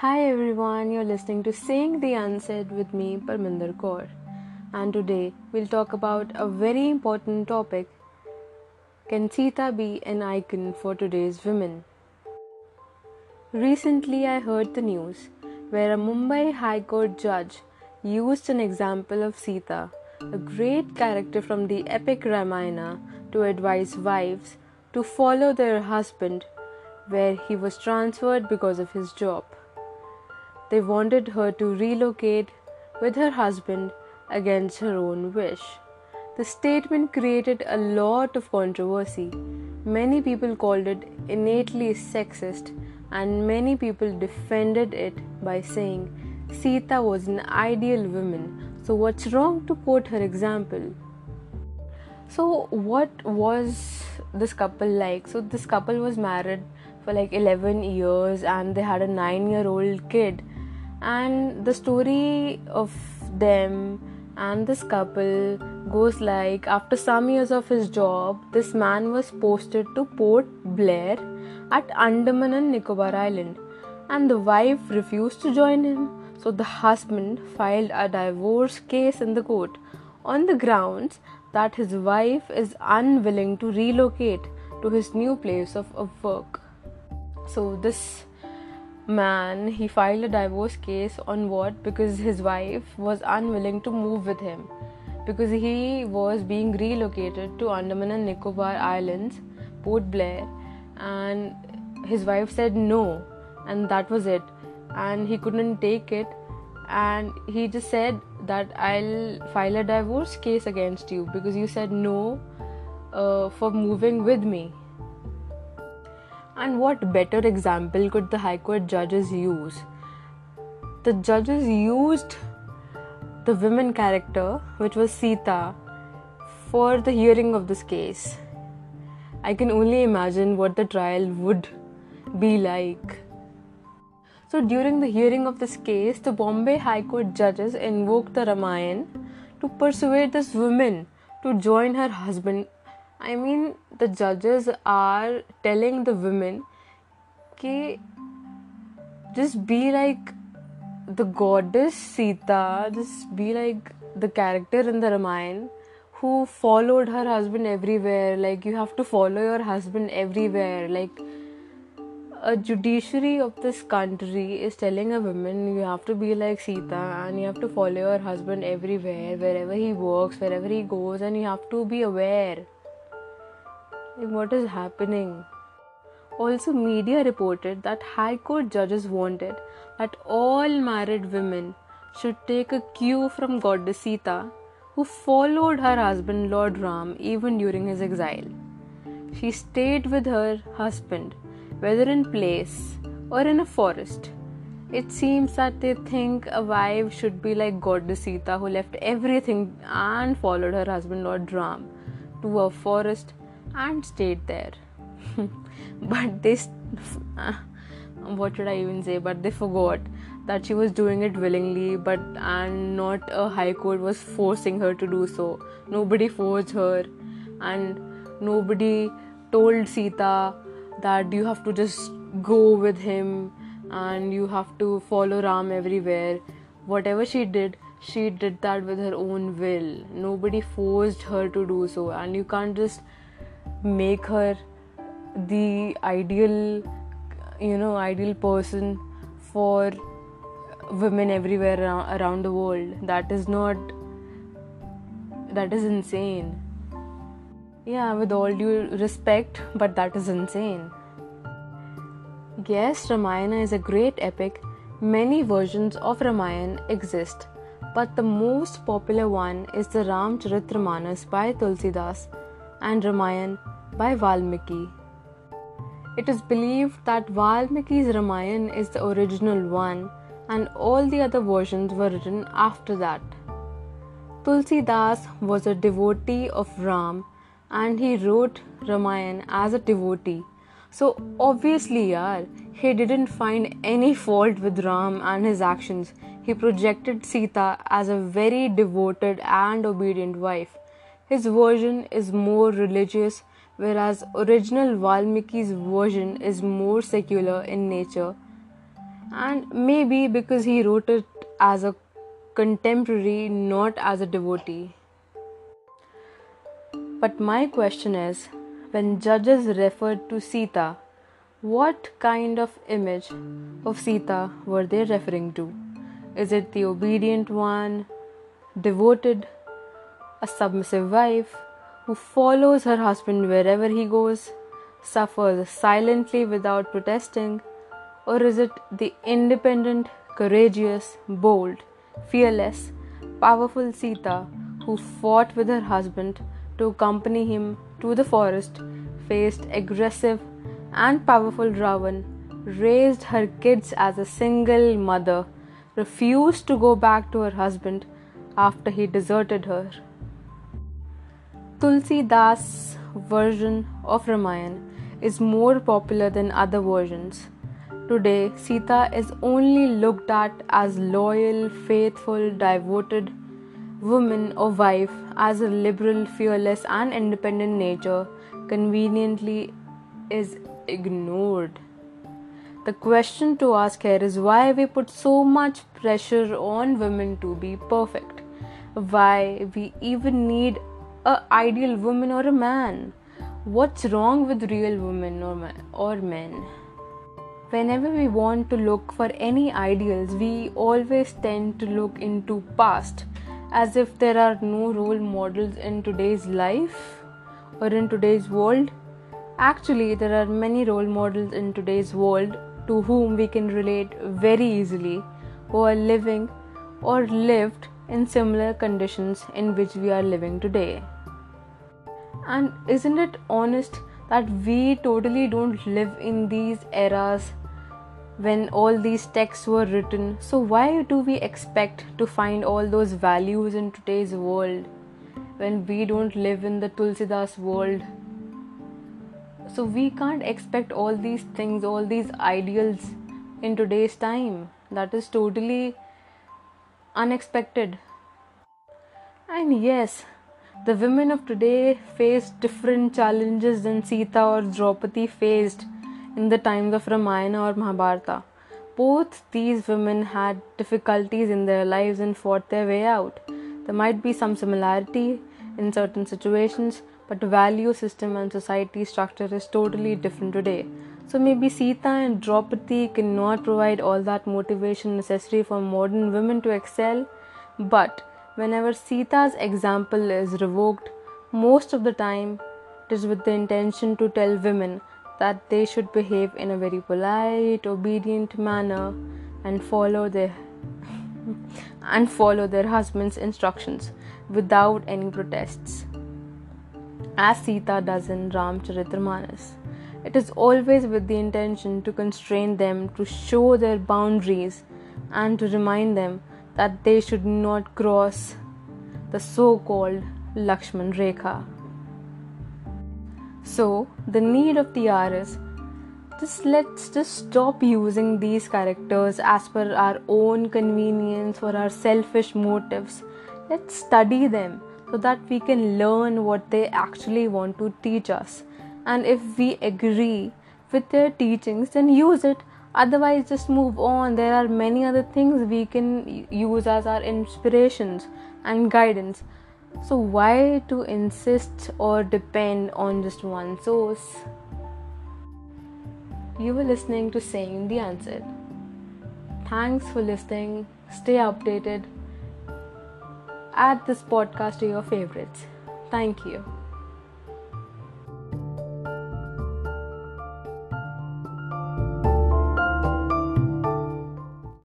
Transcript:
Hi everyone, you're listening to Saying the Unsaid with me, Parminder Kaur. And today we'll talk about a very important topic Can Sita be an icon for today's women? Recently, I heard the news where a Mumbai High Court judge used an example of Sita, a great character from the epic Ramayana, to advise wives to follow their husband where he was transferred because of his job. They wanted her to relocate with her husband against her own wish. The statement created a lot of controversy. Many people called it innately sexist, and many people defended it by saying Sita was an ideal woman, so what's wrong to quote her example? So, what was this couple like? So, this couple was married for like 11 years and they had a 9 year old kid and the story of them and this couple goes like after some years of his job this man was posted to port blair at andaman and nicobar island. And the wife refused to join him. So the husband filed a divorce case in the court on the grounds that his wife is unwilling to relocate to his new place of, work. So this man he filed a divorce case on what? Because his wife was unwilling to move with him. Because he was being relocated to Andaman and Nicobar Islands, Port Blair, and his wife said no, and that was it. And he couldn't take it, and he just said that I'll file a divorce case against you. Because you said no uh, for moving with me. And what better example could the High Court judges use? The judges used the women character, which was Sita, for the hearing of this case. I can only imagine what the trial would be like. So, during the hearing of this case, the Bombay High Court judges invoked the Ramayana to persuade this woman to join her husband I mean, the judges are telling the women कि just be like the goddess Sita, just be like the character in the Ramayana who followed her husband everywhere. Like, you have to follow your husband everywhere. Like, a judiciary of this country is telling a woman you have to be like Sita and you have to follow your husband everywhere, wherever he works, wherever he goes, and you have to be aware what is happening. Also, media reported that High Court judges wanted that all married women should take a cue from goddess Sita, who followed her husband Lord Ram even during his exile. She stayed with her husband, whether in place or in a forest. It seems that they think a wife should be like goddess Sita, who left everything and followed her husband Lord Ram to a forest and stayed there. but this, uh, what should I even say? But they forgot that she was doing it willingly, but and not a high court was forcing her to do so. Nobody forced her, and nobody told Sita that you have to just go with him and you have to follow Ram everywhere. Whatever she did, she did that with her own will. Nobody forced her to do so, and you can't just make her the ideal you know ideal person for women everywhere around the world. That is not that is insane. Yeah with all due respect but that is insane. Yes ramayana is a great epic. Many versions of ramayana exist but the most popular one is the ramcharitramanas by tulsidas and Ramayana by Valmiki. It is believed that Valmiki's Ramayana is the original one and all the other versions were written after that. Tulsi Das was a devotee of Ram and he wrote Ramayana as a devotee. So obviously, yaar, he didn't find any fault with Ram and his actions. He projected Sita as a very devoted and obedient wife. His version is more religious, whereas original Valmiki's version is more secular in nature. And maybe because he wrote it as a contemporary, not as a devotee. But my question is when judges referred to Sita, what kind of image of Sita were they referring to? Is it the obedient one, devoted, a submissive wife who follows her husband wherever he goes, suffers silently without protesting? Or is it the independent, courageous, bold, fearless, powerful Sita who fought with her husband to accompany him to the forest, faced aggressive and powerful Ravan, raised her kids as a single mother, refused to go back to her husband after he deserted her. Tulsi Das' version of Ramayana is more popular than other versions. Today, Sita is only looked at as loyal, faithful, devoted woman or wife as a liberal, fearless, and independent nature conveniently is ignored. The question to ask here is why we put so much pressure on women to be perfect. Why we even need a ideal woman or a man. What's wrong with real women or, man, or men? Whenever we want to look for any ideals, we always tend to look into past as if there are no role models in today's life or in today's world. Actually, there are many role models in today's world to whom we can relate very easily who are living or lived in similar conditions in which we are living today. And isn't it honest that we totally don't live in these eras when all these texts were written. So, why do we expect to find all those values in today's world when we don't live in the Tulsidas world? So, we can't expect all these things, all these ideals in today's time. That is totally unexpected. And yes, the women of today face different challenges than Sita or Draupadi faced in the times of Ramayana or Mahabharata. Both these women had difficulties in their lives and fought their way out. There might be some similarity in certain situations, but value system and society structure is totally different today. So maybe Sita and Draupadi cannot provide all that motivation necessary for modern women to excel, but whenever Sita's example is revoked, most of the time it is with the intention to tell women that they should behave in a very polite, obedient manner and follow their and follow their husband's instructions without any protests. As Sita does in Ramcharitramanas. It is always with the intention to constrain them, to show their boundaries, and to remind them that they should not cross the so called Lakshman Rekha. So, the need of the hour is just let's just stop using these characters as per our own convenience or our selfish motives. Let's study them so that we can learn what they actually want to teach us. And if we agree with their teachings, then use it. Otherwise, just move on. There are many other things we can use as our inspirations and guidance. So, why to insist or depend on just one source? You were listening to Saying the Unsaid. Thanks for listening. Stay updated. Add this podcast to your favorites. Thank you.